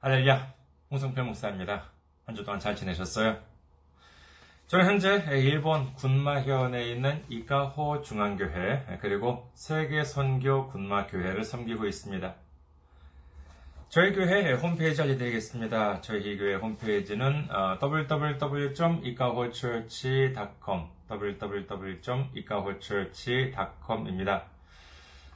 할렐루야, 홍성필 목사입니다. 한 주 동안 잘 지내셨어요? 저는 현재 일본 군마현에 있는 이카호 중앙교회 그리고 세계선교 군마교회를 섬기고 있습니다. 저희 교회 홈페이지 알려드리겠습니다. 저희 교회 홈페이지는 www.ikahochurch.com www.ikahochurch.com입니다.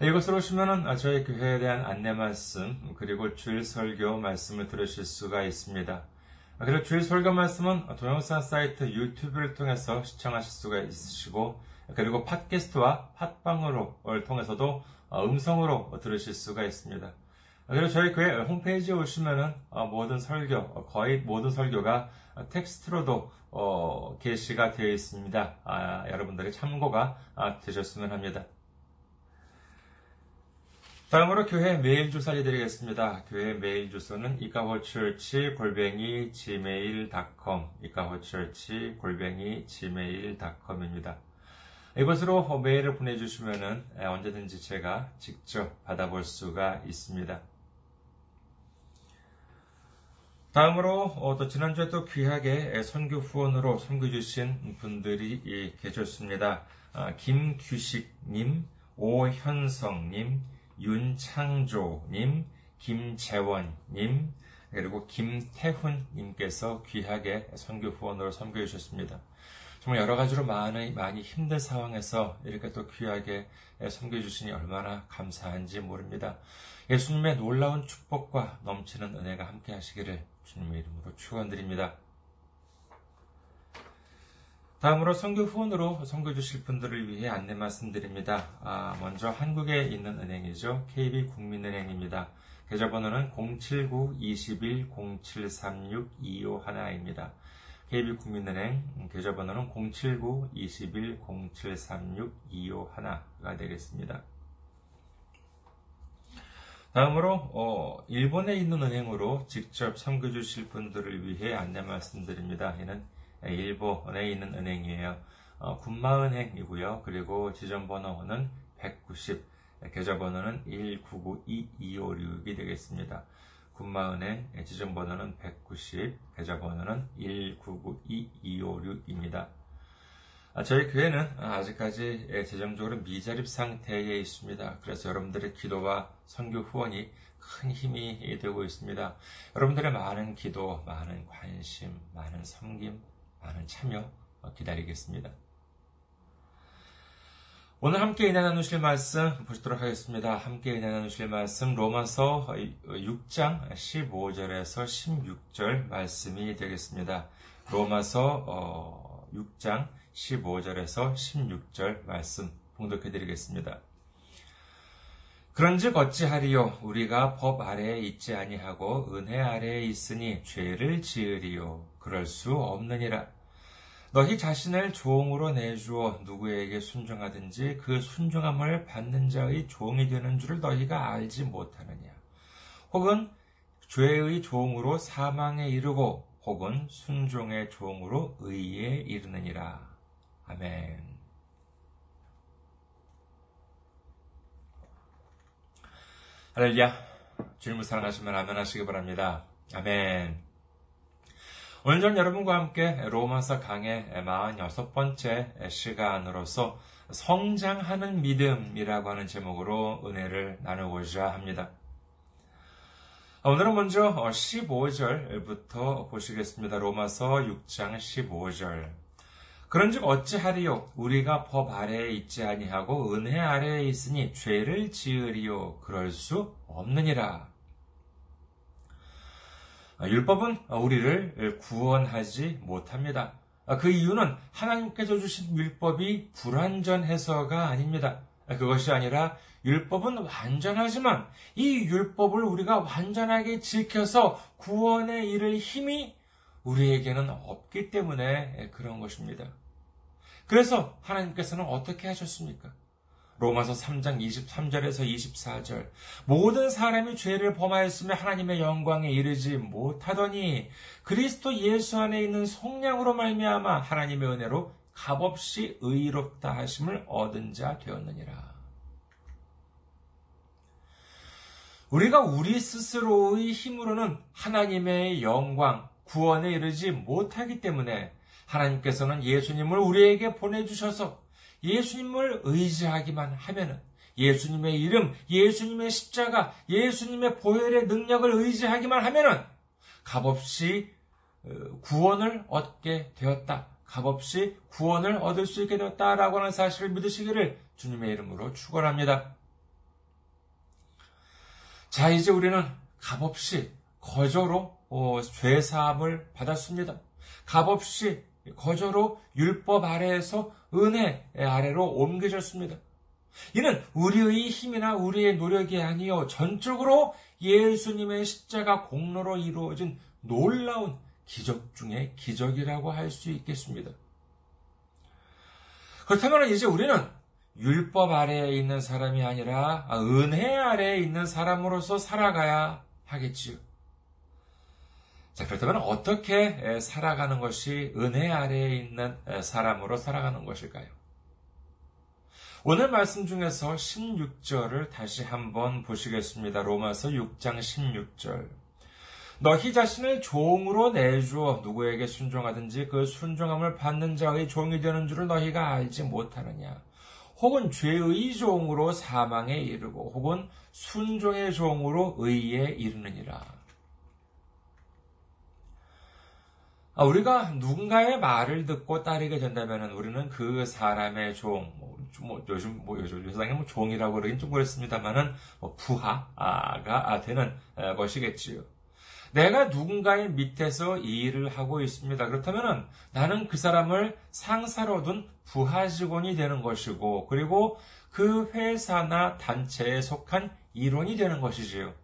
이곳으로 오시면 저희 교회에 대한 안내 말씀 그리고 주일 설교 말씀을 들으실 수가 있습니다. 그리고 주일 설교 말씀은 동영상 사이트 유튜브를 통해서 시청하실 수가 있으시고 그리고 팟캐스트와 팟빵으로 통해서도 음성으로 들으실 수가 있습니다. 그리고 저희 교회 홈페이지에 오시면은 모든 설교, 거의 모든 설교가 텍스트로도 게시가 되어 있습니다. 아, 여러분들의 참고가 되셨으면 합니다. 다음으로 교회 메일 주소 알려드리겠습니다. 교회 메일 주소는 이카호처치 골뱅이 gmail.com 이카호처치 골뱅이 gmail.com입니다. 이곳으로 메일을 보내주시면 언제든지 제가 직접 받아볼 수가 있습니다. 다음으로 또 지난주에 또 귀하게 선교 후원으로 섬겨주신 분들이 계셨습니다. 김규식님, 오현성님, 윤창조님, 김재원님, 그리고 김태훈님께서 귀하게 선교 후원으로 섬겨 주셨습니다. 정말 여러 가지로 많이, 많이 힘든 상황에서 이렇게 또 귀하게 섬겨주시니 얼마나 감사한지 모릅니다. 예수님의 놀라운 축복과 넘치는 은혜가 함께 하시기를 주님의 이름으로 축원드립니다. 다음으로 선교 후원으로 선교 주실 분들을 위해 안내 말씀드립니다. 아, 먼저 한국에 있는 은행이죠. KB국민은행입니다. 계좌번호는 079-21-0736-251입니다. KB국민은행 계좌번호는 079-21-0736-251가 되겠습니다. 다음으로 어, 일본에 있는 은행으로 직접 선교 주실 분들을 위해 안내 말씀드립니다. 이는 일본에 있는 은행이에요. 어, 군마은행이고요. 그리고 지점번호는 190, 계좌번호는 1992256이 되겠습니다. 군마은행 지점번호는 190, 계좌번호는 1992256입니다. 아, 저희 교회는 아직까지 재정적으로 미자립 상태에 있습니다. 그래서 여러분들의 기도와 선교 후원이 큰 힘이 되고 있습니다. 여러분들의 많은 기도, 많은 관심, 많은 섬김, 많은 참여 기다리겠습니다. 오늘 함께 나누실 말씀 보시도록 하겠습니다. 함께 나누실 말씀 로마서 6장 15절에서 16절 말씀이 되겠습니다. 로마서 6장 15절에서 16절 말씀 봉독해 드리겠습니다. 그런즉 어찌하리요 우리가 법 아래에 있지 아니하고 은혜 아래에 있으니 죄를 지으리요 그럴 수 없느니라 너희 자신을 종으로 내주어 누구에게 순종하든지 그 순종함을 받는 자의 종이 되는 줄을 너희가 알지 못하느냐 혹은 죄의 종으로 사망에 이르고 혹은 순종의 종으로 의에 이르느니라 아멘. 할렐루야. 주님을 사랑하시면 아멘 하시기 바랍니다. 아멘. 오늘 전 여러분과 함께 로마서 강의 46번째 시간으로서 성장하는 믿음이라고 하는 제목으로 은혜를 나누고자 합니다. 오늘은 먼저 15절부터 보시겠습니다. 로마서 6장 15절. 그런즉 어찌하리요 우리가 법 아래에 있지 아니하고 은혜 아래에 있으니 죄를 지으리요 그럴 수 없느니라. 율법은 우리를 구원하지 못합니다. 그 이유는 하나님께서 주신 율법이 불완전해서가 아닙니다. 그것이 아니라 율법은 완전하지만 이 율법을 우리가 완전하게 지켜서 구원에 이를 힘이 우리에게는 없기 때문에 그런 것입니다. 그래서 하나님께서는 어떻게 하셨습니까? 로마서 3장 23절에서 24절. 모든 사람이 죄를 범하였으며 하나님의 영광에 이르지 못하더니 그리스도 예수 안에 있는 속량으로 말미암아 하나님의 은혜로 값없이 의롭다 하심을 얻은 자 되었느니라. 우리가 우리 스스로의 힘으로는 하나님의 영광, 구원에 이르지 못하기 때문에 하나님께서는 예수님을 우리에게 보내주셔서 예수님을 의지하기만 하면은 예수님의 이름, 예수님의 십자가, 예수님의 보혈의 능력을 의지하기만 하면은 값없이 어, 구원을 얻게 되었다. 값없이 구원을 얻을 수 있게 되었다라고 하는 사실을 믿으시기를 주님의 이름으로 축원합니다. 자, 이제 우리는 값없이 거저로 어, 죄 사함을 받았습니다. 값없이 거저로 율법 아래에서 은혜 아래로 옮겨졌습니다. 이는 우리의 힘이나 우리의 노력이 아니요 전적으로 예수님의 십자가 공로로 이루어진 놀라운 기적 중의 기적이라고 할 수 있겠습니다. 그렇다면 이제 우리는 율법 아래에 있는 사람이 아니라 은혜 아래에 있는 사람으로서 살아가야 하겠지요. 자, 그렇다면 어떻게 살아가는 것이 은혜 아래에 있는 사람으로 살아가는 것일까요? 오늘 말씀 중에서 16절을 다시 한번 보시겠습니다. 로마서 6장 16절. 너희 자신을 종으로 내주어 누구에게 순종하든지 그 순종함을 받는 자의 종이 되는 줄을 너희가 알지 못하느냐. 혹은 죄의 종으로 사망에 이르고 혹은 순종의 종으로 의에 이르느니라. 아, 우리가 누군가의 말을 듣고 따르게 된다면 우리는 그 사람의 종, 뭐, 뭐 요즘 뭐 요즘 세상에 뭐 종이라고 그러긴 좀 그렇습니다만은 뭐 부하가 되는 것이겠지요. 내가 누군가의 밑에서 이 일을 하고 있습니다. 그렇다면 나는 그 사람을 상사로 둔 부하 직원이 되는 것이고, 그리고 그 회사나 단체에 속한 일원이 되는 것이지요.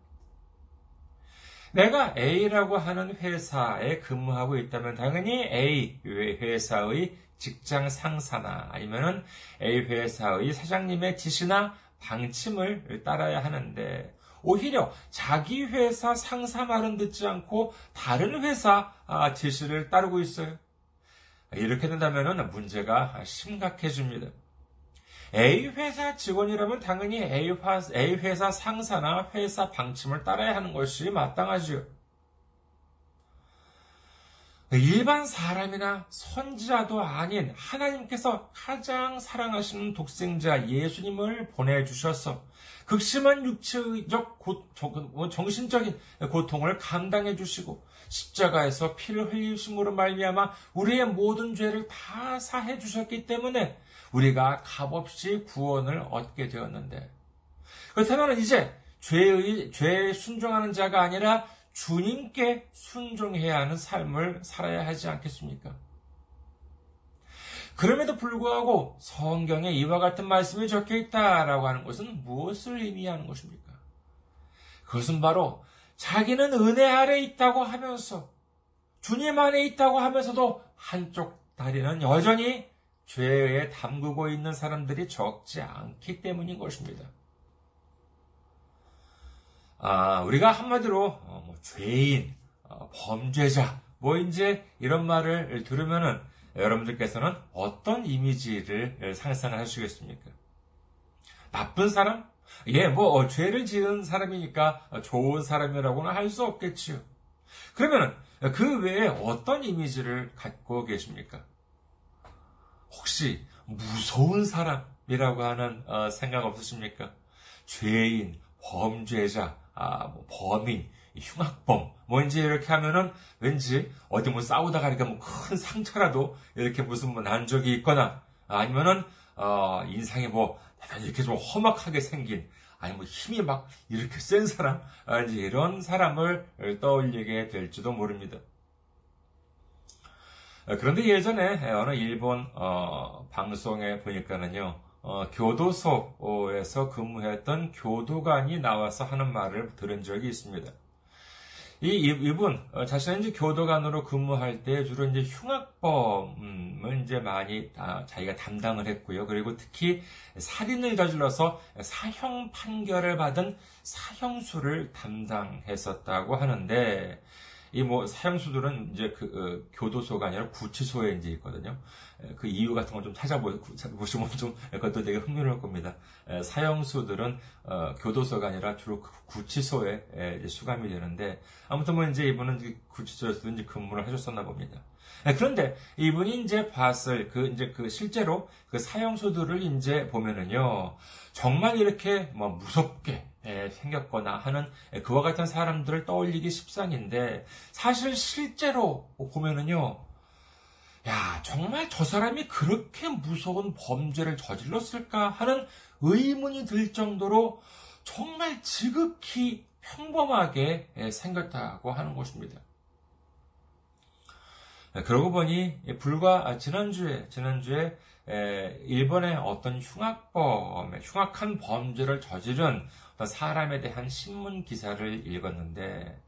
내가 A라고 하는 회사에 근무하고 있다면 당연히 A 회사의 직장 상사나 아니면은 A 회사의 사장님의 지시나 방침을 따라야 하는데 오히려 자기 회사 상사 말은 듣지 않고 다른 회사 아, 지시를 따르고 있어요. 이렇게 된다면 문제가 심각해집니다. A 회사 직원이라면 당연히 A 회사 상사나 회사 방침을 따라야 하는 것이 마땅하지요. 일반 사람이나 선지자도 아닌 하나님께서 가장 사랑하시는 독생자 예수님을 보내주셔서 극심한 육체적 고, 뭐 정신적인 고통을 감당해 주시고 십자가에서 피를 흘리심으로 말미암아 우리의 모든 죄를 다 사해 주셨기 때문에 우리가 값없이 구원을 얻게 되었는데 그렇다면 이제 죄의 죄에 순종하는 자가 아니라 주님께 순종해야 하는 삶을 살아야 하지 않겠습니까? 그럼에도 불구하고 성경에 이와 같은 말씀이 적혀 있다라고 하는 것은 무엇을 의미하는 것입니까? 그것은 바로 자기는 은혜 아래 있다고 하면서 주님 안에 있다고 하면서도 한쪽 다리는 여전히 죄에 담그고 있는 사람들이 적지 않기 때문인 것입니다. 아, 우리가 한마디로 어, 뭐 죄인, 어, 범죄자, 뭐 이제 이런 말을 들으면은 여러분들께서는 어떤 이미지를 상상을 하시겠습니까? 나쁜 사람? 예, 뭐 어, 죄를 지은 사람이니까 좋은 사람이라고는 할 수 없겠지요. 그러면은 그 외에 어떤 이미지를 갖고 계십니까? 혹시 무서운 사람이라고 하는 어, 생각 없으십니까? 죄인, 범죄자, 아, 뭐 범인, 흉악범, 뭐 이제 이렇게 하면은 왠지 어디 뭐 싸우다가 이렇게 뭐큰 상처라도 이렇게 무슨 뭐 난 적이 있거나 아니면은 어, 인상이 뭐 이렇게 좀 험악하게 생긴 아니 뭐 힘이 막 이렇게 센 사람 아, 이제 이런 사람을 떠올리게 될지도 모릅니다. 어, 그런데 예전에 어느 일본 어, 방송에 보니까는요, 어, 교도소에서 근무했던 교도관이 나와서 하는 말을 들은 적이 있습니다. 이 이분 어, 자신은 이제 교도관으로 근무할 때 주로 이제 흉악범을 이제 많이 자기가 담당을 했고요. 그리고 특히 살인을 저질러서 사형 판결을 받은 사형수를 담당했었다고 하는데 이 뭐 사형수들은 이제 그 어, 교도소가 아니라 구치소에 이제 있거든요. 그 이유 같은 걸 좀 찾아보시면 좀 그것도 되게 흥미로울 겁니다. 사형수들은 어, 교도소가 아니라 주로 그 구치소에 수감이 되는데 아무튼 뭐 이제 이분은 구치소에서 이제 근무를 하셨었나 봅니다. 그런데 이분이 이제 봤을 그 이제 그 실제로 그 사형수들을 이제 보면은요 정말 이렇게 뭐 무섭게 생겼거나 하는 그와 같은 사람들을 떠올리기 십상인데 사실 실제로 보면은요 야, 정말 저 사람이 그렇게 무서운 범죄를 저질렀을까 하는 의문이 들 정도로 정말 지극히 평범하게 생겼다고 하는 것입니다. 그러고 보니 불과 지난주에 지난주에 일본의 어떤 흉악범, 흉악한 범죄를 저지른 사람에 대한 신문 기사를 읽었는데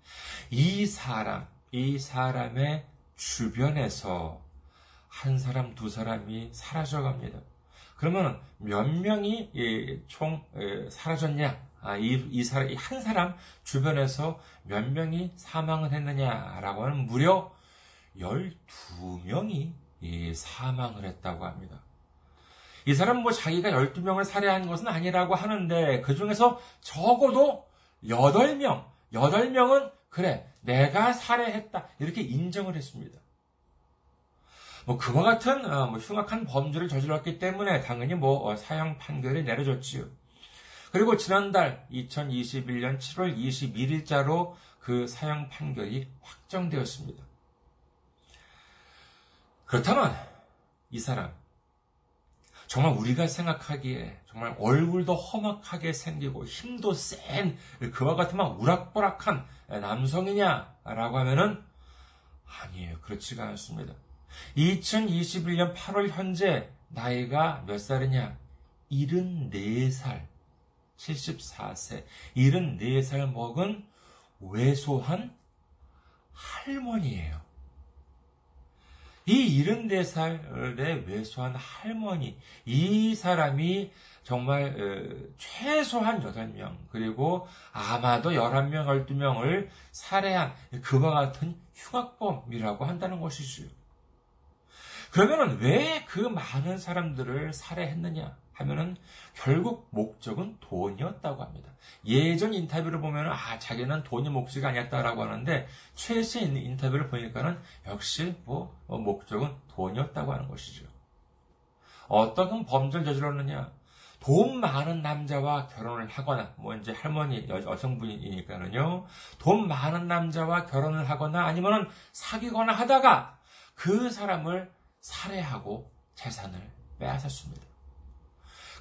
이 사람, 이 사람의 주변에서 한 사람, 두 사람이 사라져 갑니다. 그러면 몇 명이 총 사라졌냐? 아, 이, 이 사람, 한 사람 주변에서 몇 명이 사망을 했느냐라고 하는 무려 12명이 사망을 했다고 합니다. 이 사람 뭐 자기가 12명을 살해한 것은 아니라고 하는데 그 중에서 적어도 8명, 8명은 그래, 내가 살해했다. 이렇게 인정을 했습니다. 뭐 그와 같은 어, 뭐 흉악한 범죄를 저질렀기 때문에 당연히 뭐 어, 사형 판결이 내려졌지요. 그리고 지난달 2021년 7월 21일자로 그 사형 판결이 확정되었습니다. 그렇다면 이 사람 정말 우리가 생각하기에 정말 얼굴도 험악하게 생기고 힘도 센 그와 같은 막 우락부락한 남성이냐라고 하면은 아니에요. 그렇지가 않습니다. 2021년 8월 현재 나이가 몇 살이냐? 74살. 74세. 74살 먹은 외소한 할머니예요. 이 74살의 외소한 할머니, 이 사람이 정말 어, 최소한 8명, 그리고 아마도 11명, 12명을 살해한 그와 같은 흉악범이라고 한다는 것이지요. 그러면은 왜그 많은 사람들을 살해했느냐 하면은 결국 목적은 돈이었다고 합니다. 예전 인터뷰를 보면은 아 자기는 돈이 목적이 아니었다라고 하는데 최신 인터뷰를 보니까는 역시 뭐 어, 목적은 돈이었다고 하는 것이죠. 어떤 범죄를 저질렀느냐? 돈 많은 남자와 결혼을 하거나, 뭐 이제 할머니, 여성분이니까는요, 돈 많은 남자와 결혼을 하거나 아니면은 사귀거나 하다가 그 사람을 살해하고 재산을 빼앗았습니다.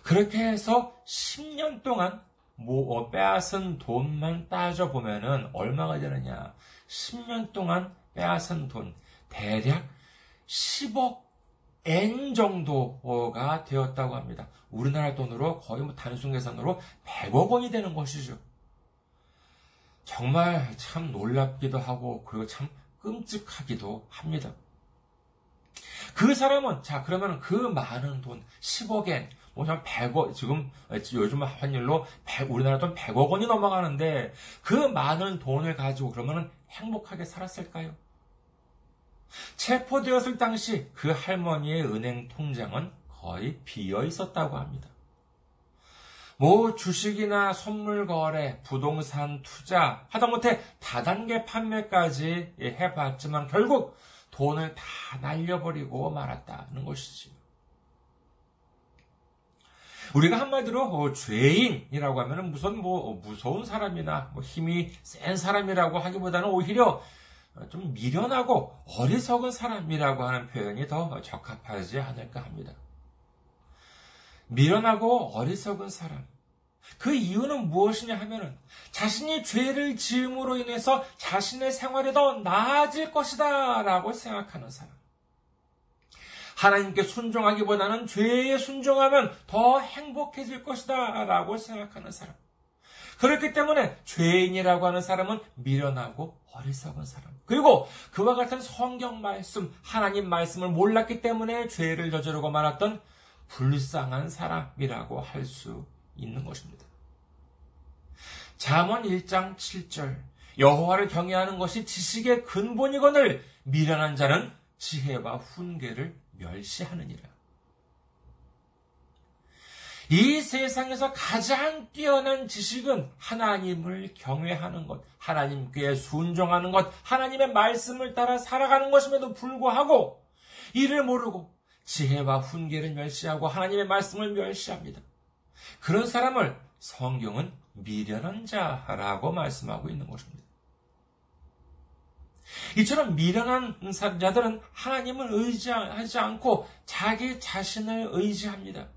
그렇게 해서 10년 동안 뭐 어, 빼앗은 돈만 따져보면은 얼마가 되느냐. 10년 동안 빼앗은 돈, 대략 10억 N 정도가 되었다고 합니다. 우리나라 돈으로 거의 뭐 단순 계산으로 100억 원이 되는 것이죠. 정말 참 놀랍기도 하고, 그리고 참 끔찍하기도 합니다. 그 사람은 자 그러면 그 많은 돈 10억 엔 뭐한 100억 지금 요즘 환율로 100, 우리나라 돈 100억 원이 넘어가는데 그 많은 돈을 가지고 그러면 행복하게 살았을까요? 체포되었을 당시 그 할머니의 은행 통장은 거의 비어 있었다고 합니다. 뭐 주식이나 선물 거래, 부동산 투자, 하다못해 다단계 판매까지 해봤지만 결국 돈을 다 날려버리고 말았다는 것이지요. 우리가 한마디로 어, 죄인이라고 하면 무슨 뭐 어, 무서운 사람이나 뭐 힘이 센 사람이라고 하기보다는 오히려 어, 좀 미련하고 어리석은 사람이라고 하는 표현이 더 적합하지 않을까 합니다. 미련하고 어리석은 사람. 그 이유는 무엇이냐 하면은 자신이 죄를 지음으로 인해서 자신의 생활이 더 나아질 것이다 라고 생각하는 사람. 하나님께 순종하기보다는 죄에 순종하면 더 행복해질 것이다 라고 생각하는 사람. 그렇기 때문에 죄인이라고 하는 사람은 미련하고 어리석은 사람. 그리고 그와 같은 성경 말씀, 하나님 말씀을 몰랐기 때문에 죄를 저지르고 말았던 불쌍한 사람이라고 할 수 있는 것입니다. 잠언 1장 7절 여호와를 경외하는 것이 지식의 근본이거늘 미련한 자는 지혜와 훈계를 멸시하느니라. 이 세상에서 가장 뛰어난 지식은 하나님을 경외하는 것, 하나님께 순종하는 것, 하나님의 말씀을 따라 살아가는 것임에도 불구하고 이를 모르고 지혜와 훈계를 멸시하고 하나님의 말씀을 멸시합니다. 그런 사람을 성경은 미련한 자라고 말씀하고 있는 것입니다. 이처럼 미련한 자들은 하나님을 의지하지 않고 자기 자신을 의지합니다.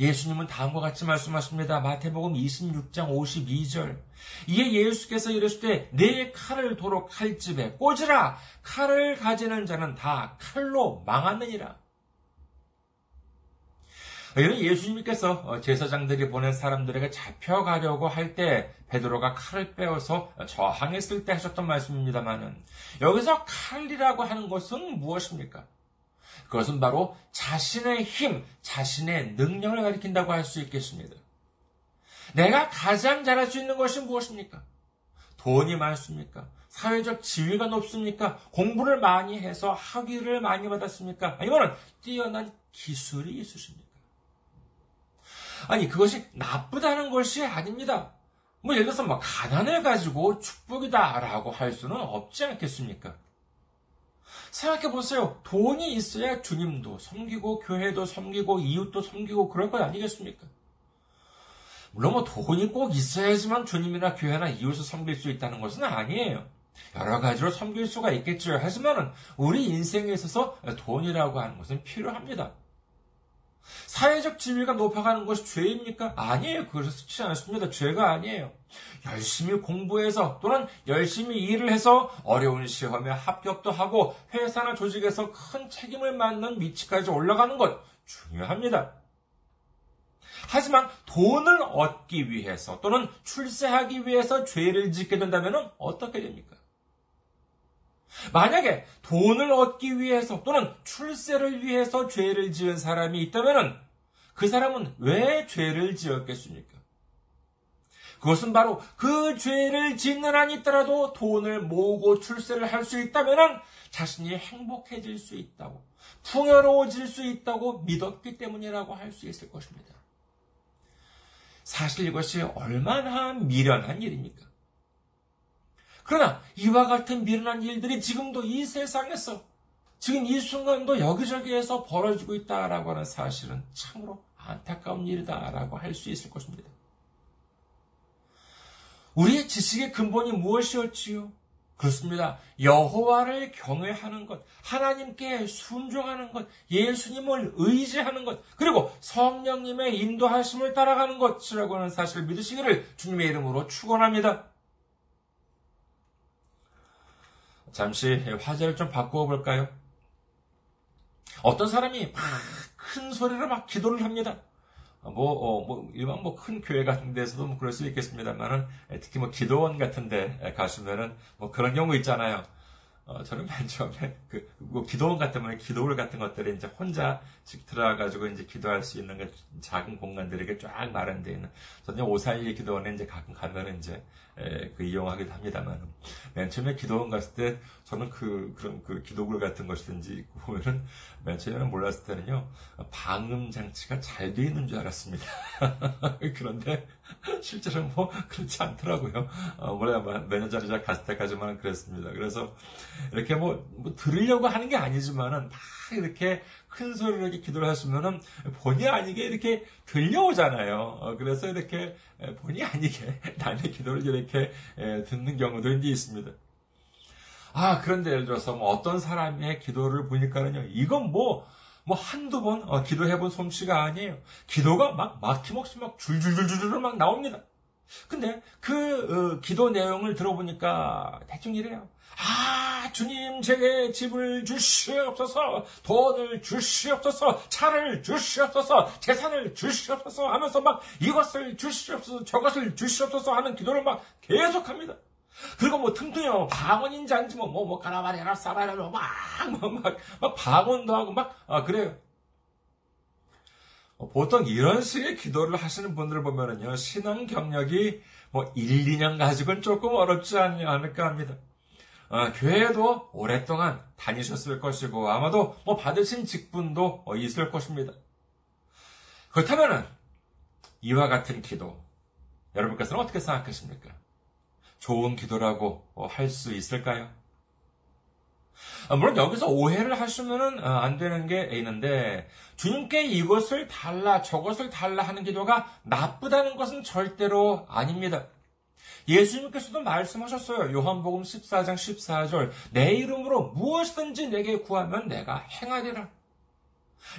예수님은 다음과 같이 말씀하십니다. 마태복음 26장 52절. 이에 예수께서 이르시되 내 칼을 도로 칼집에 꽂으라. 칼을 가지는 자는 다 칼로 망하느니라. 이는 예수님께서 제사장들이 보낸 사람들에게 잡혀가려고 할 때 베드로가 칼을 빼어서 저항했을 때 하셨던 말씀입니다만은 여기서 칼이라고 하는 것은 무엇입니까? 그것은 바로 자신의 힘, 자신의 능력을 가리킨다고 할 수 있겠습니다. 내가 가장 잘할 수 있는 것이 무엇입니까? 돈이 많습니까? 사회적 지위가 높습니까? 공부를 많이 해서 학위를 많이 받았습니까? 아니면 뛰어난 기술이 있으십니까? 아니, 그것이 나쁘다는 것이 아닙니다. 뭐, 예를 들어서, 뭐, 가난을 가지고 축복이다라고 할 수는 없지 않겠습니까? 생각해 보세요. 돈이 있어야 주님도 섬기고 교회도 섬기고 이웃도 섬기고 그럴 것 아니겠습니까? 물론 뭐 돈이 꼭 있어야지만 주님이나 교회나 이웃을 섬길 수 있다는 것은 아니에요. 여러 가지로 섬길 수가 있겠죠. 하지만 우리 인생에 있어서 돈이라고 하는 것은 필요합니다. 사회적 지위가 높아가는 것이 죄입니까? 아니에요. 그렇지 않습니다. 죄가 아니에요. 열심히 공부해서 또는 열심히 일을 해서 어려운 시험에 합격도 하고 회사나 조직에서 큰 책임을 맡는 위치까지 올라가는 것 중요합니다. 하지만 돈을 얻기 위해서 또는 출세하기 위해서 죄를 짓게 된다면 어떻게 됩니까? 만약에 돈을 얻기 위해서 또는 출세를 위해서 죄를 지은 사람이 있다면 그 사람은 왜 죄를 지었겠습니까? 그것은 바로 그 죄를 짓는 한이 있더라도 돈을 모으고 출세를 할 수 있다면 자신이 행복해질 수 있다고, 풍요로워질 수 있다고 믿었기 때문이라고 할 수 있을 것입니다. 사실 이것이 얼마나 미련한 일입니까? 그러나 이와 같은 미련한 일들이 지금도 이 세상에서 지금 이 순간도 여기저기에서 벌어지고 있다라고 하는 사실은 참으로 안타까운 일이다라고 할 수 있을 것입니다. 우리의 지식의 근본이 무엇이었지요? 그렇습니다. 여호와를 경외하는 것, 하나님께 순종하는 것, 예수님을 의지하는 것, 그리고 성령님의 인도하심을 따라가는 것이라고 하는 사실을 믿으시기를 주님의 이름으로 축원합니다. 잠시 화제를 좀 바꾸어 볼까요? 어떤 사람이 막 큰 소리로 막 기도를 합니다. 뭐, 어, 뭐, 일반 뭐 큰 교회 같은 데서도 뭐 그럴 수 있겠습니다만은, 특히 뭐 기도원 같은 데 가시면은 뭐 그런 경우 있잖아요. 어, 저는 맨 처음에 그, 뭐 기도원 같으면 기도울 같은 것들이 이제 혼자 들어가가지고 이제 기도할 수 있는 그 작은 공간들이 쫙 마련되어 있는, 저는 오살리 기도원에 이제 가끔 가면 이제 에, 그 이용하기도 합니다만 맨 처음에 기도원 갔을 때 저는 그 그런 그 기도글 같은 것이든지 보면은 맨 처음에는 몰랐을 때는요 방음 장치가 잘 돼 있는 줄 알았습니다. 그런데 실제로 뭐 그렇지 않더라고요. 어, 원래 몇년 전에 제가 갔을 때까지만 그랬습니다. 그래서 이렇게 뭐, 뭐 들으려고 하는 게 아니지만은 다 이렇게 큰 소리로 이렇게 기도를 하시면은 본의 아니게 이렇게 들려오잖아요. 어, 그래서 이렇게 본의 아니게 남의 기도를 이렇게 듣는 경우도 이제 있습니다. 아, 그런데 예를 들어서 뭐 어떤 사람의 기도를 보니까는요, 이건 뭐, 뭐 한두 번 어, 기도해본 솜씨가 아니에요. 기도가 막 막힘없이 막 줄줄줄줄 막 나옵니다. 근데 그 어, 기도 내용을 들어보니까 대충 이래요. 아, 주님, 제게 집을 주시옵소서, 돈을 주시옵소서, 차를 주시옵소서, 재산을 주시옵소서 하면서 막 이것을 주시옵소서, 저것을 주시옵소서 하는 기도를 막 계속합니다. 그리고 뭐 틈틈이 뭐 방언인지 아닌지 뭐, 뭐, 뭐, 가라바리라, 사바라로 막, 막, 막, 막 방언도 하고 막, 아, 그래요. 보통 이런 식의 기도를 하시는 분들을 보면은요, 신앙 경력이 뭐 1, 2년 가지고는 조금 어렵지 않을까 합니다. 어, 교회에도 오랫동안 다니셨을 것이고 아마도 뭐 받으신 직분도 있을 것입니다. 그렇다면 이와 같은 기도 여러분께서는 어떻게 생각하십니까? 좋은 기도라고 할 수 있을까요? 아, 물론 여기서 오해를 하시면 어, 안 되는 게 있는데 주님께 이것을 달라 저것을 달라 하는 기도가 나쁘다는 것은 절대로 아닙니다. 예수님께서도 말씀하셨어요. 요한복음 14장 14절 내 이름으로 무엇이든지 내게 구하면 내가 행하리라.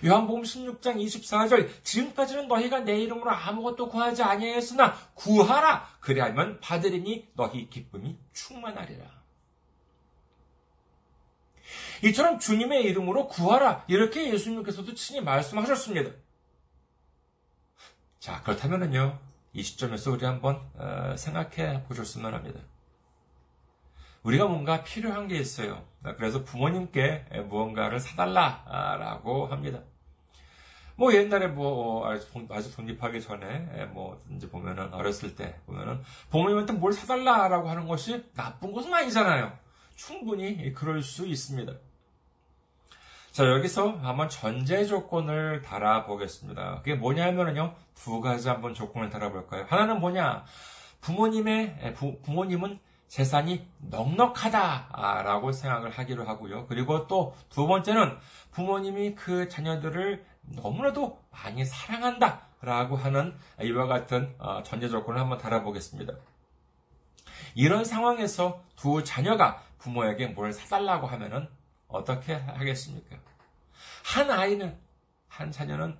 요한복음 16장 24절 지금까지는 너희가 내 이름으로 아무것도 구하지 아니하였으나 구하라 그리하면 받으리니 너희 기쁨이 충만하리라. 이처럼 주님의 이름으로 구하라. 이렇게 예수님께서도 친히 말씀하셨습니다. 자, 그렇다면요. 이 시점에서 우리 한번 어, 생각해 보셨으면 합니다. 우리가 뭔가 필요한 게 있어요. 그래서 부모님께 무언가를 사달라라고 합니다. 뭐 옛날에 뭐 아주 독립하기 전에 뭐 이제 보면은 어렸을 때 보면은 부모님한테 뭘 사달라라고 하는 것이 나쁜 것은 아니잖아요. 충분히 그럴 수 있습니다. 자, 여기서 한번 전제 조건을 달아보겠습니다. 그게 뭐냐면요. 두 가지 한번 조건을 달아볼까요? 하나는 뭐냐? 부모님의, 부, 부모님은 재산이 넉넉하다라고 생각을 하기로 하고요. 그리고 또 두 번째는 부모님이 그 자녀들을 너무나도 많이 사랑한다라고 하는 이와 같은 어, 전제 조건을 한번 달아보겠습니다. 이런 상황에서 두 자녀가 부모에게 뭘 사달라고 하면은 어떻게 하겠습니까? 한 아이는, 한 자녀는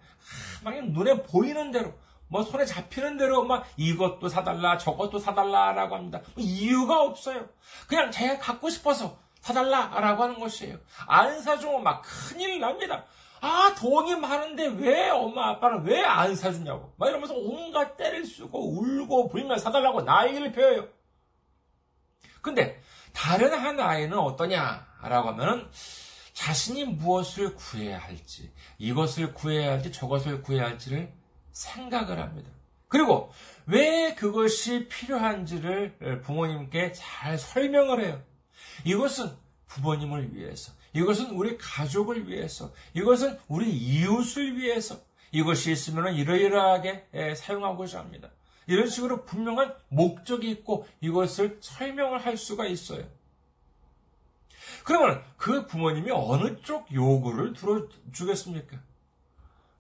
막 눈에 보이는 대로, 뭐 손에 잡히는 대로 막 이것도 사달라, 저것도 사달라라고 합니다. 뭐 이유가 없어요. 그냥 제가 갖고 싶어서 사달라라고 하는 것이에요. 안 사주면 막 큰일 납니다. 아, 돈이 많은데 왜 엄마 아빠는 왜 안 사주냐고. 막 이러면서 온갖 때를 쓰고 울고 불면 사달라고 난리를 펴요. 근데 다른 한 아이는 어떠냐라고 하면은 자신이 무엇을 구해야 할지, 이것을 구해야 할지, 저것을 구해야 할지를 생각을 합니다. 그리고 왜 그것이 필요한지를 부모님께 잘 설명을 해요. 이것은 부모님을 위해서, 이것은 우리 가족을 위해서, 이것은 우리 이웃을 위해서, 이것이 있으면 이러이러하게 사용하고자 합니다. 이런 식으로 분명한 목적이 있고 이것을 설명을 할 수가 있어요. 그러면 그 부모님이 어느 쪽 요구를 들어주겠습니까?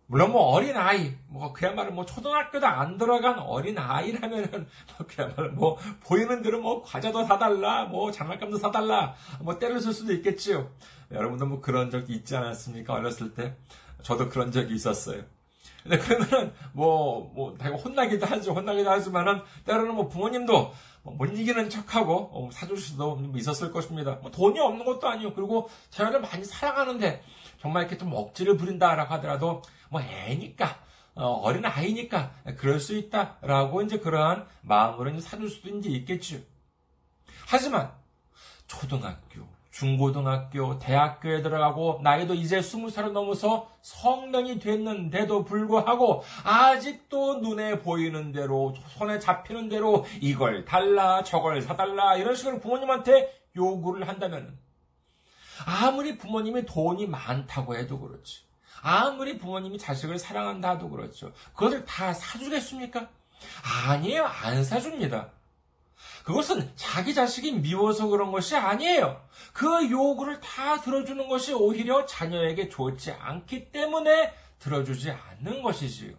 물론 뭐 어린 아이, 뭐 그야말로 뭐 초등학교도 안 들어간 어린 아이라면은 뭐 그야말로 뭐 보이는 대로 뭐 과자도 사달라, 뭐 장난감도 사달라, 뭐 때를 쓸 수도 있겠지요. 여러분도 뭐 그런 적이 있지 않았습니까? 어렸을 때 저도 그런 적이 있었어요. 근데 그러면은 뭐, 뭐, 혼나기도 하죠. 혼나기도 하지만은, 때로는 뭐 부모님도 뭐못 이기는 척하고 어, 사줄 수도 있었을 것입니다. 뭐 돈이 없는 것도 아니고, 그리고 자녀를 많이 사랑하는데, 정말 이렇게 좀 억지를 부린다라고 하더라도, 뭐 애니까, 어, 린 아이니까, 그럴 수 있다라고 이제 그러한 마음으로 이제 사줄 수도 이제 있겠죠. 하지만, 초등학교, 중고등학교, 대학교에 들어가고 나이도 이제 스무 살을 넘어서 성년이 됐는데도 불구하고 아직도 눈에 보이는 대로 손에 잡히는 대로 이걸 달라 저걸 사달라 이런 식으로 부모님한테 요구를 한다면 아무리 부모님이 돈이 많다고 해도 그렇지 아무리 부모님이 자식을 사랑한다 해도 그렇죠 그것을 다 사주겠습니까? 아니에요 안 사줍니다 그것은 자기 자식이 미워서 그런 것이 아니에요. 그 요구를 다 들어주는 것이 오히려 자녀에게 좋지 않기 때문에 들어주지 않는 것이지요.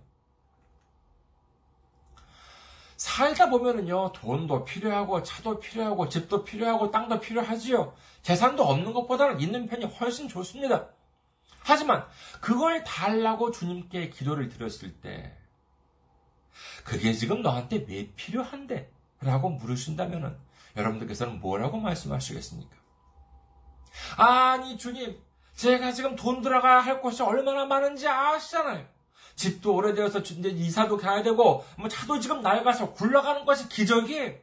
살다 보면은요, 돈도 필요하고, 차도 필요하고, 집도 필요하고, 땅도 필요하지요. 재산도 없는 것보다는 있는 편이 훨씬 좋습니다. 하지만, 그걸 달라고 주님께 기도를 드렸을 때, 그게 지금 너한테 왜 필요한데? 라고 물으신다면 여러분들께서는 뭐라고 말씀하시겠습니까? 아니, 주님, 제가 지금 돈 들어가야 할 곳이 얼마나 많은지 아시잖아요. 집도 오래되어서 이제 이사도 가야 되고, 뭐 차도 지금 낡아서 굴러가는 것이 기적이에요.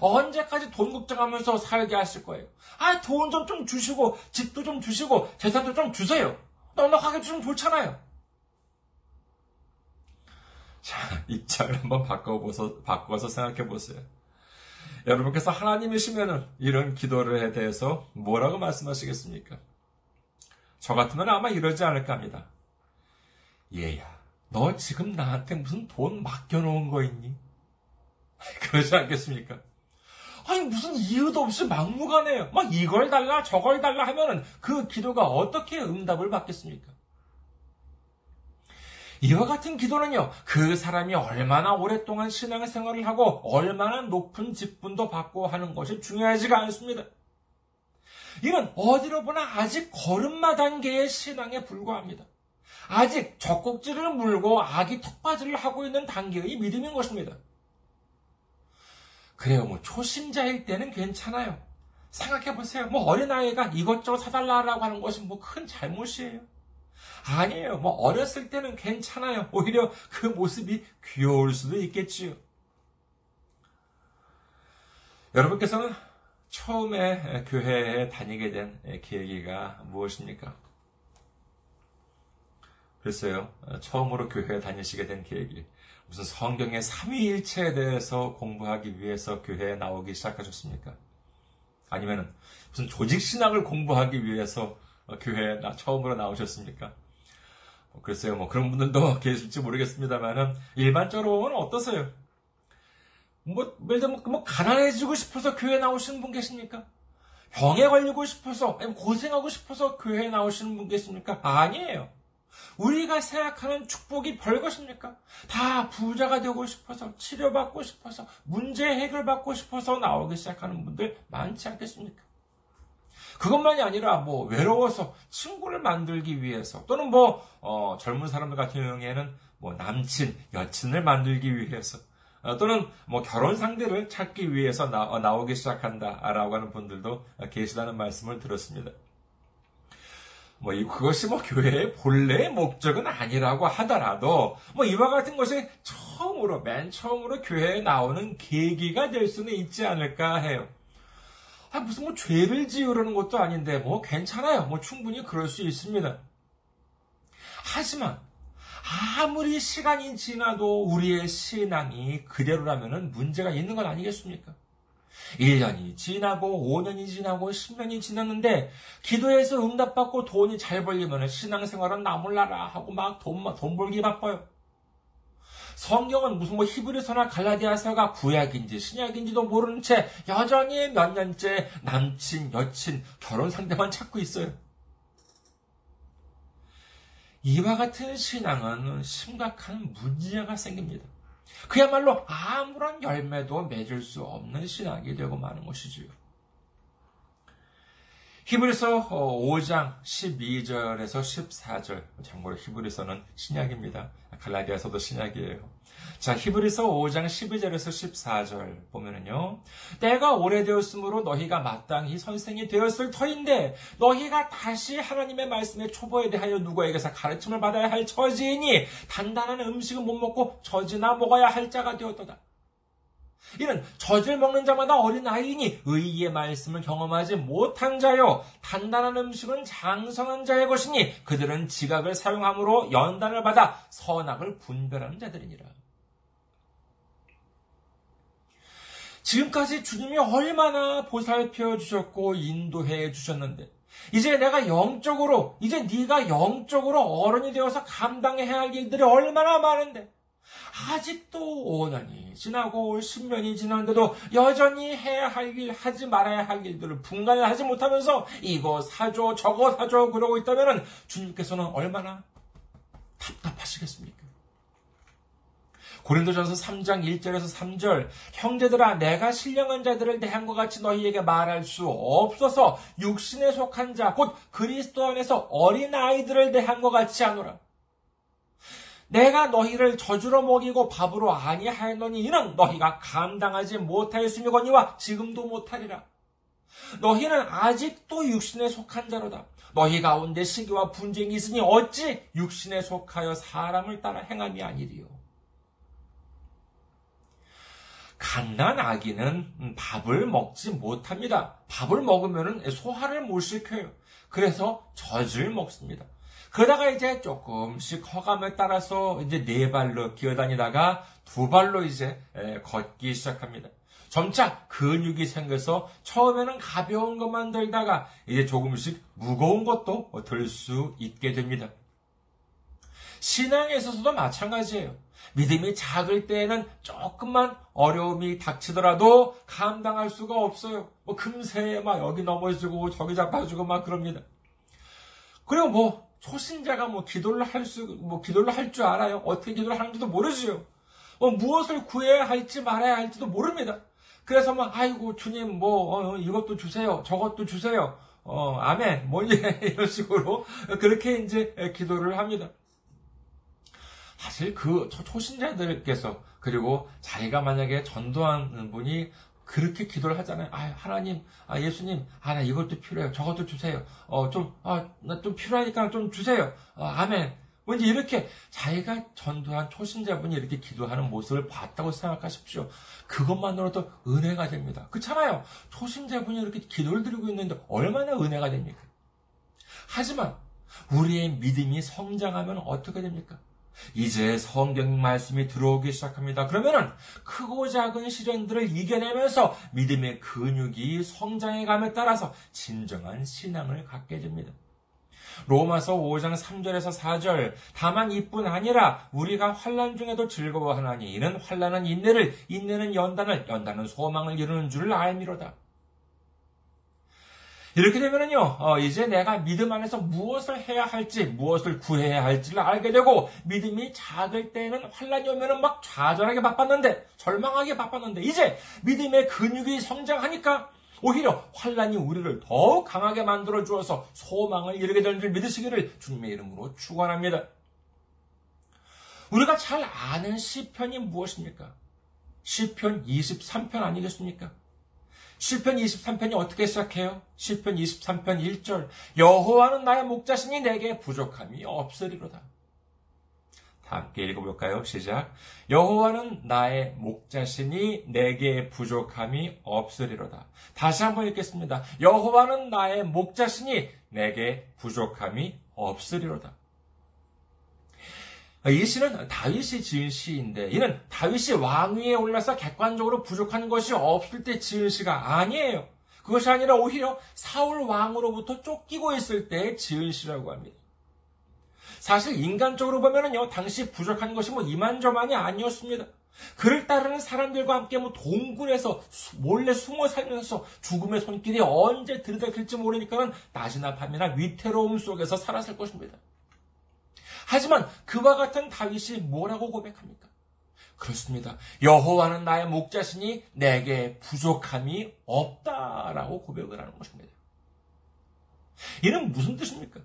언제까지 돈 걱정하면서 살게 하실 거예요? 아, 돈 좀 좀 주시고, 집도 좀 주시고, 재산도 좀 주세요. 넉넉하게 주면 좋잖아요. 자, 입장을 한번 바꿔보서, 바꿔서 생각해 보세요. 여러분께서 하나님이시면은 이런 기도를 대해서 뭐라고 말씀하시겠습니까? 저 같으면 아마 이러지 않을까 합니다. 얘야, 너 지금 나한테 무슨 돈 맡겨놓은 거 있니? 그러지 않겠습니까? 아니, 무슨 이유도 없이 막무가내요. 막 이걸 달라, 저걸 달라 하면은 그 기도가 어떻게 응답을 받겠습니까? 이와 같은 기도는요, 그 사람이 얼마나 오랫동안 신앙생활을 하고 얼마나 높은 직분도 받고 하는 것이 중요하지가 않습니다. 이는 어디로 보나 아직 걸음마 단계의 신앙에 불과합니다. 아직 젖꼭지를 물고 아기 턱받이를 하고 있는 단계의 믿음인 것입니다. 그래요, 뭐 초심자일 때는 괜찮아요. 생각해 보세요. 뭐 어린아이가 이것저것 사달라고 하는 것은 뭐 큰 잘못이에요. 아니에요. 뭐 어렸을 때는 괜찮아요. 오히려 그 모습이 귀여울 수도 있겠지요. 여러분께서는 처음에 교회에 다니게 된 계기가 무엇입니까? 글쎄요, 처음으로 교회에 다니시게 된 계기. 무슨 성경의 삼위일체에 대해서 공부하기 위해서 교회에 나오기 시작하셨습니까? 아니면 무슨 조직신학을 공부하기 위해서 교회에 처음으로 나오셨습니까? 뭐 글쎄요, 뭐 그런 분들도 계실지 모르겠습니다만은 일반적으로는 어떠세요? 뭐, 예를 들면 뭐 가난해지고 싶어서 교회 에 나오시는 분 계십니까? 병에 걸리고 싶어서, 고생하고 싶어서 교회에 나오시는 분 계십니까? 아니에요. 우리가 생각하는 축복이 별것입니까? 다 부자가 되고 싶어서, 치료받고 싶어서, 문제 해결받고 싶어서 나오기 시작하는 분들 많지 않겠습니까? 그것만이 아니라 뭐 외로워서 친구를 만들기 위해서 또는 뭐 어, 젊은 사람들 같은 경우에는 뭐 남친, 여친을 만들기 위해서 어, 또는 뭐 결혼 상대를 찾기 위해서 나, 어, 나오기 시작한다라고 하는 분들도 계시다는 말씀을 들었습니다. 뭐 그것이 뭐 교회의 본래의 목적은 아니라고 하더라도 뭐 이와 같은 것이 처음으로 맨 처음으로 교회에 나오는 계기가 될 수는 있지 않을까 해요. 아, 무슨 뭐 죄를 지으려는 것도 아닌데 뭐 괜찮아요. 뭐 충분히 그럴 수 있습니다. 하지만 아무리 시간이 지나도 우리의 신앙이 그대로라면 문제가 있는 건 아니겠습니까? 1년이 지나고 5년이 지나고 10년이 지났는데 기도해서 응답받고 돈이 잘 벌리면 신앙생활은 나몰라라 하고 막 돈, 돈 벌기 바빠요. 성경은 무슨 뭐 히브리서나 갈라디아서가 구약인지 신약인지도 모르는 채 여전히 몇 년째 남친, 여친, 결혼 상대만 찾고 있어요. 이와 같은 신앙은 심각한 문제가 생깁니다. 그야말로 아무런 열매도 맺을 수 없는 신앙이 되고 마는 것이지요. 히브리서 5장 12절에서 14절. 참고로 히브리서는 신약입니다. 갈라디아서도 신약이에요. 자, 히브리서 5장 12절에서 14절 보면은요. 때가 오래되었으므로 너희가 마땅히 선생이 되었을 터인데 너희가 다시 하나님의 말씀의 초보에 대하여 누구에게서 가르침을 받아야 할 처지이니 단단한 음식은 못 먹고 젖이나 먹어야 할 자가 되었도다. 이는 젖을 먹는 자마다 어린 아이니 의의 말씀을 경험하지 못한 자요 단단한 음식은 장성한 자의 것이니 그들은 지각을 사용함으로 연단을 받아 선악을 분별하는 자들이니라. 지금까지 주님이 얼마나 보살펴 주셨고 인도해 주셨는데 이제 내가 영적으로 이제 네가 영적으로 어른이 되어서 감당해야 할 일들이 얼마나 많은데 아직도 5년이 지나고 10년이 지났는데도 여전히 해야 할 일, 하지 말아야 할 일들을 분간을 하지 못하면서 이거 사줘, 저거 사줘 그러고 있다면 주님께서는 얼마나 답답하시겠습니까? 고린도전서 3장 1절에서 3절 형제들아 내가 신령한 자들을 대한 것 같이 너희에게 말할 수 없어서 육신에 속한 자 곧 그리스도 안에서 어린 아이들을 대한 것 같이 하노라. 내가 너희를 저주로 먹이고 밥으로 아니하였노니 이는 너희가 감당하지 못하였으며거니와 지금도 못하리라. 너희는 아직도 육신에 속한 자로다. 너희 가운데 시기와 분쟁이 있으니 어찌 육신에 속하여 사람을 따라 행함이 아니리요. 갓난 아기는 밥을 먹지 못합니다. 밥을 먹으면 소화를 못 시켜요. 그래서 젖을 먹습니다. 그러다가 이제 조금씩 허감에 따라서 이제 네 발로 기어다니다가 두 발로 이제 걷기 시작합니다. 점차 근육이 생겨서 처음에는 가벼운 것만 들다가 이제 조금씩 무거운 것도 들 수 있게 됩니다. 신앙에 있어서도 마찬가지예요. 믿음이 작을 때에는 조금만 어려움이 닥치더라도 감당할 수가 없어요. 뭐 금세 막 여기 넘어지고 저기 잡아주고 막 그럽니다. 그리고 뭐 초신자가 뭐 기도를 할 수, 뭐 기도를 할 줄 알아요. 어떻게 기도를 하는지도 모르지요. 뭐 무엇을 구해야 할지 말아야 할지도 모릅니다. 그래서 막 아이고 주님 뭐 어, 이것도 주세요, 저것도 주세요. 어 아멘 뭐 이런 식으로 그렇게 이제 기도를 합니다. 사실 그 초신자들께서 그리고 자기가 만약에 전도하는 분이 그렇게 기도를 하잖아요. 아, 하나님, 아, 예수님, 아, 나 이것도 필요해요. 저것도 주세요. 어, 좀, 아, 나 좀 필요하니까 좀 주세요. 어, 아멘. 왠지 이렇게 자기가 전도한 초신자분이 이렇게 기도하는 모습을 봤다고 생각하십시오. 그것만으로도 은혜가 됩니다. 그렇잖아요. 초신자분이 이렇게 기도를 드리고 있는데 얼마나 은혜가 됩니까? 하지만 우리의 믿음이 성장하면 어떻게 됩니까? 이제 성경 말씀이 들어오기 시작합니다. 그러면은 크고 작은 시련들을 이겨내면서 믿음의 근육이 성장해감에 따라서 진정한 신앙을 갖게 됩니다. 로마서 5장 3절에서 4절 다만 이뿐 아니라 우리가 환란 중에도 즐거워하나니 이는 환란은 인내를 인내는 연단을 연단은 소망을 이루는 줄을 알미로다. 이렇게 되면은요, 어, 이제 내가 믿음 안에서 무엇을 해야 할지, 무엇을 구해야 할지를 알게 되고, 믿음이 작을 때는 환란이 오면은 막 좌절하게 바빴는데, 절망하게 바빴는데, 이제 믿음의 근육이 성장하니까, 오히려 환란이 우리를 더욱 강하게 만들어 주어서 소망을 이루게 되는 줄 믿으시기를 주님의 이름으로 축원합니다. 우리가 잘 아는 시편이 무엇입니까? 시편 23편 아니겠습니까? 시편 23편이 어떻게 시작해요? 시편 23편 1절 여호와는 나의 목자신이 내게 부족함이 없으리로다. 다 함께 읽어볼까요? 시작. 여호와는 나의 목자신이 내게 부족함이 없으리로다. 다시 한번 읽겠습니다. 여호와는 나의 목자신이 내게 부족함이 없으리로다. 이 시는 다윗이 지은 시인데 이는 다윗이 왕위에 올라서 객관적으로 부족한 것이 없을 때 지은 시가 아니에요. 그것이 아니라 오히려 사울 왕으로부터 쫓기고 있을 때 지은 시라고 합니다. 사실 인간적으로 보면은요, 당시 부족한 것이 뭐 이만저만이 아니었습니다. 그를 따르는 사람들과 함께 뭐 동굴에서 몰래 숨어 살면서 죽음의 손길이 언제 들이닥칠지 모르니까는 낮이나 밤이나 위태로움 속에서 살았을 것입니다. 하지만 그와 같은 다윗이 뭐라고 고백합니까? 그렇습니다. 여호와는 나의 목자시니 내게 부족함이 없다라고 고백을 하는 것입니다. 이는 무슨 뜻입니까?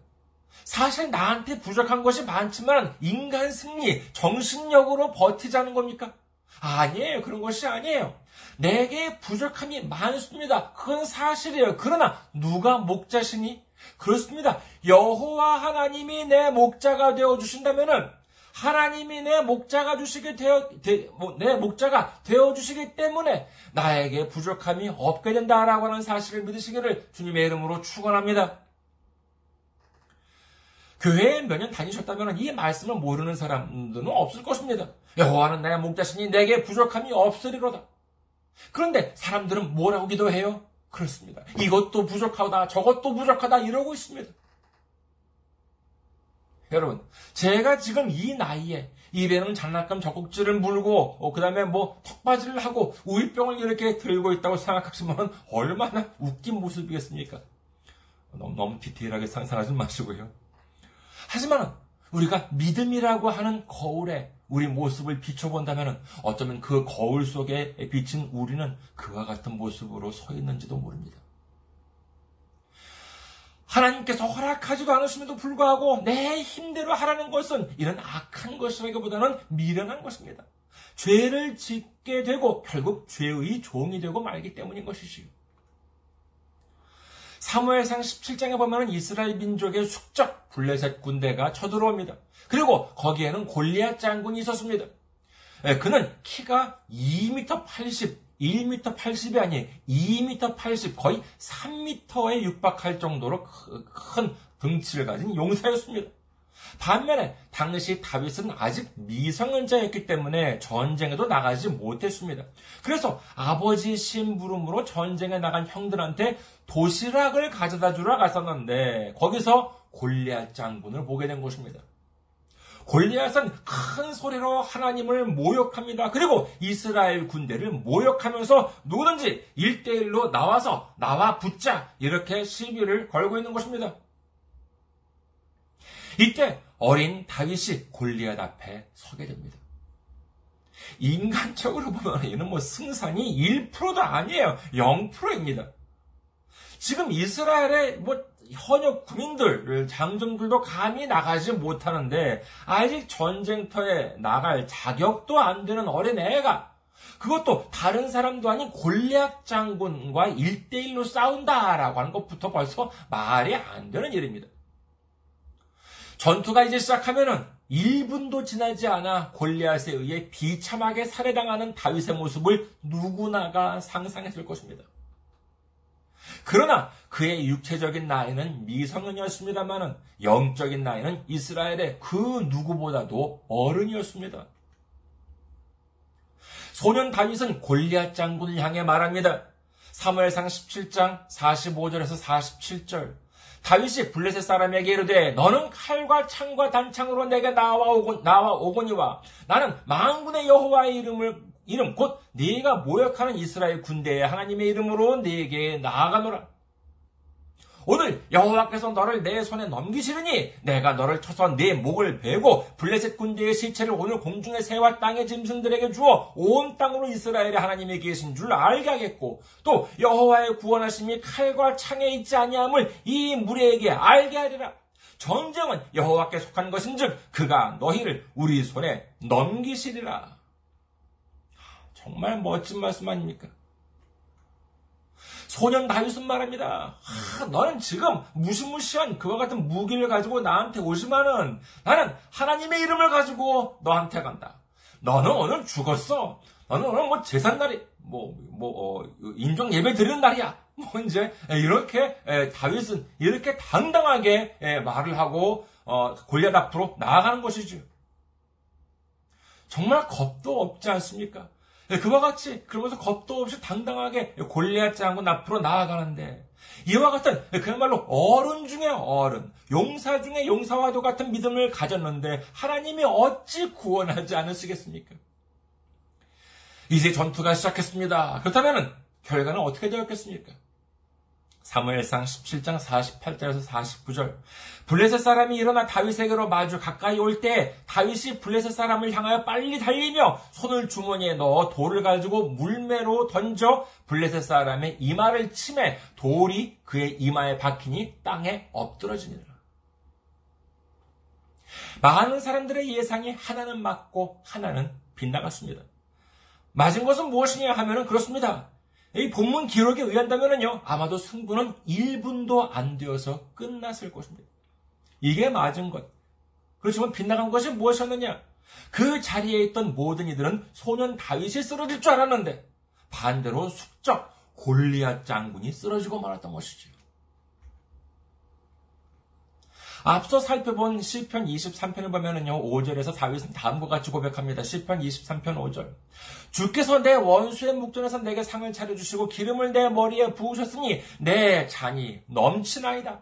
사실 나한테 부족한 것이 많지만 인간 승리, 정신력으로 버티자는 겁니까? 아니에요. 그런 것이 아니에요. 내게 부족함이 많습니다. 그건 사실이에요. 그러나 누가 목자시니? 그렇습니다. 여호와 하나님이 내 목자가 되어 주신다면은 하나님이 내 목자가 주시게 되어 뭐, 내 목자가 되어 주시기 때문에 나에게 부족함이 없게 된다라고 하는 사실을 믿으시기를 주님의 이름으로 축원합니다. 교회에 몇 년 다니셨다면 이 말씀을 모르는 사람들은 없을 것입니다. 여호와는 나의 목자신이 내게 부족함이 없으리로다. 그런데 사람들은 뭐라고 기도해요? 그렇습니다. 이것도 부족하다, 저것도 부족하다 이러고 있습니다. 여러분, 제가 지금 이 나이에 입에는 장난감 젖꼭지를 물고 어, 그 다음에 뭐 턱받이를 하고 우유병을 이렇게 들고 있다고 생각하시면 얼마나 웃긴 모습이겠습니까? 너무, 너무 디테일하게 상상하지 마시고요. 하지만 우리가 믿음이라고 하는 거울에 우리 모습을 비춰본다면 어쩌면 그 거울 속에 비친 우리는 그와 같은 모습으로 서 있는지도 모릅니다. 하나님께서 허락하지도 않으심에도 불구하고 내 힘대로 하라는 것은 이런 악한 것이라기보다는 미련한 것입니다. 죄를 짓게 되고 결국 죄의 종이 되고 말기 때문인 것이지요. 사무엘상 17장에 보면 이스라엘 민족의 숙적 블레셋 군대가 쳐들어옵니다. 그리고 거기에는 골리앗 장군이 있었습니다. 예, 그는 키가 2m 80, 1m 80이 아닌 2m 80, 거의 3m에 육박할 정도로 큰 등치를 가진 용사였습니다. 반면에 당시 다윗은 아직 미성년자였기 때문에 전쟁에도 나가지 못했습니다. 그래서 아버지 심부름으로 전쟁에 나간 형들한테 도시락을 가져다 주러 갔었는데 거기서 골리앗 장군을 보게 된 것입니다. 골리앗은 큰 소리로 하나님을 모욕합니다. 그리고 이스라엘 군대를 모욕하면서 누구든지 일대일로 나와서 나와 붙자 이렇게 시비를 걸고 있는 것입니다. 이때 어린 다윗이 골리앗 앞에 서게 됩니다. 인간적으로 보면 이는 뭐 승산이 1%도 아니에요. 0%입니다. 지금 이스라엘의 뭐 현역 군인들, 장정들도 감히 나가지 못하는데 아직 전쟁터에 나갈 자격도 안 되는 어린애가 그것도 다른 사람도 아닌 골리앗 장군과 일대일로 싸운다라고 하는 것부터 벌써 말이 안 되는 일입니다. 전투가 이제 시작하면은 1분도 지나지 않아 골리앗에 의해 비참하게 살해당하는 다윗의 모습을 누구나가 상상했을 것입니다. 그러나 그의 육체적인 나이는 미성년이었습니다만은 영적인 나이는 이스라엘의 그 누구보다도 어른이었습니다. 소년 다윗은 골리앗 장군을 향해 말합니다. 3월상 17장 45절에서 47절. 다윗이 블레셋 사람에게 이르되 너는 칼과 창과 단창으로 내게 나와 오고 나와 오거니와 나는 만군의 여호와의 이름을 이름 곧 네가 모욕하는 이스라엘 군대의 하나님의 이름으로 네게 나아가노라. 오늘 여호와께서 너를 내 손에 넘기시르니 내가 너를 쳐서 네 목을 베고 블레셋 군대의 시체를 오늘 공중의 새와 땅의 짐승들에게 주어 온 땅으로 이스라엘의 하나님이 계신 줄 알게 하겠고 또 여호와의 구원하심이 칼과 창에 있지 아니함을 이 무리에게 알게 하리라. 전쟁은 여호와께 속한 것인즉 그가 너희를 우리 손에 넘기시리라. 정말 멋진 말씀 아닙니까? 소년 다윗은 말합니다. 아, 너는 지금 무시무시한 그와 같은 무기를 가지고 나한테 오지만은 나는 하나님의 이름을 가지고 너한테 간다. 너는 오늘 죽었어. 너는 오늘 뭐 제삿날이 뭐, 뭐, 어, 인종 예배 드리는 날이야. 뭐, 이제, 이렇게, 에, 다윗은 이렇게 당당하게 에, 말을 하고, 어, 골리앗 앞으로 나아가는 것이죠. 정말 겁도 없지 않습니까? 네, 그와 같이 그러면서 겁도 없이 당당하게 골리앗 장군 앞으로 나아가는데 이와 같은 그야말로 어른 중에 어른, 용사 중에 용사와도 같은 믿음을 가졌는데 하나님이 어찌 구원하지 않으시겠습니까? 이제 전투가 시작했습니다. 그렇다면 결과는 어떻게 되었겠습니까? 사무엘상 17장 48절에서 49절. 블레셋 사람이 일어나 다윗에게로 마주 가까이 올 때 다윗이 블레셋 사람을 향하여 빨리 달리며 손을 주머니에 넣어 돌을 가지고 물매로 던져 블레셋 사람의 이마를 치매 돌이 그의 이마에 박히니 땅에 엎드러지니라. 많은 사람들의 예상이 하나는 맞고 하나는 빗나갔습니다. 맞은 것은 무엇이냐 하면은 그렇습니다. 이 본문 기록에 의한다면요, 아마도 승부는 1분도 안 되어서 끝났을 것입니다. 이게 맞은 것. 그렇지만 빗나간 것이 무엇이었느냐? 그 자리에 있던 모든 이들은 소년 다윗이 쓰러질 줄 알았는데, 반대로 숙적 골리앗 장군이 쓰러지고 말았던 것이지요. 앞서 살펴본 시편 23편을 보면은요, 5절에서 다윗은 다음과 같이 고백합니다. 시편 23편 5절. 주께서 내 원수의 묵전에서 내게 상을 차려주시고 기름을 내 머리에 부으셨으니 내 잔이 넘치나이다.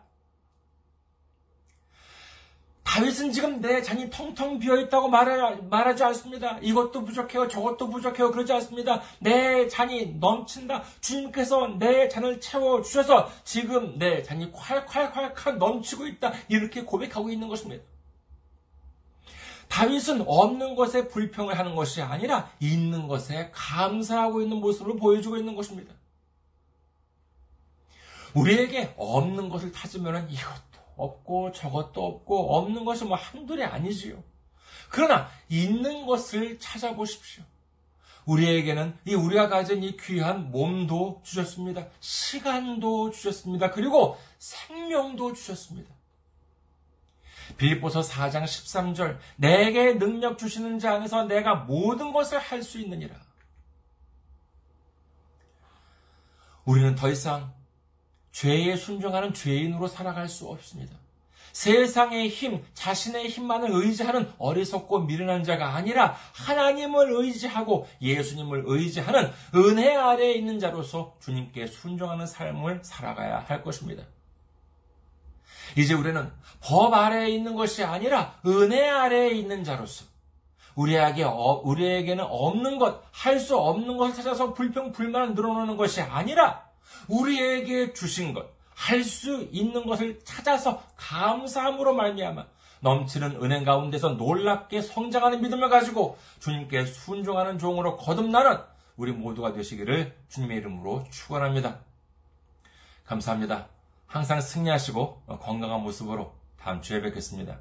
다윗은 지금 내 잔이 텅텅 비어 있다고 말하, 지 않습니다. 이것도 부족해요. 저것도 부족해요. 그러지 않습니다. 내 잔이 넘친다. 주님께서 내 잔을 채워 주셔서 지금 내 잔이 콸콸콸콸 넘치고 있다. 이렇게 고백하고 있는 것입니다. 다윗은 없는 것에 불평을 하는 것이 아니라 있는 것에 감사하고 있는 모습을 보여주고 있는 것입니다. 우리에게 없는 것을 찾으면 이것 없고 저것도 없고 없는 것이 뭐 한둘이 아니지요. 그러나 있는 것을 찾아보십시오. 우리에게는 이 우리가 가진 이 귀한 몸도 주셨습니다. 시간도 주셨습니다. 그리고 생명도 주셨습니다. 빌보서 4장 13절 내게 능력 주시는 자 안에서 내가 모든 것을 할 수 있느니라. 우리는 더 이상 죄에 순종하는 죄인으로 살아갈 수 없습니다. 세상의 힘, 자신의 힘만을 의지하는 어리석고 미련한 자가 아니라 하나님을 의지하고 예수님을 의지하는 은혜 아래에 있는 자로서 주님께 순종하는 삶을 살아가야 할 것입니다. 이제 우리는 법 아래에 있는 것이 아니라 은혜 아래에 있는 자로서 우리에게, 어, 우리에게는 없는 것, 할 수 없는 것을 찾아서 불평, 불만을 늘어놓는 것이 아니라 우리에게 주신 것, 할 수 있는 것을 찾아서 감사함으로 말미암아 넘치는 은행 가운데서 놀랍게 성장하는 믿음을 가지고 주님께 순종하는 종으로 거듭나는 우리 모두가 되시기를 주님의 이름으로 축원합니다. 감사합니다. 항상 승리하시고 건강한 모습으로 다음 주에 뵙겠습니다.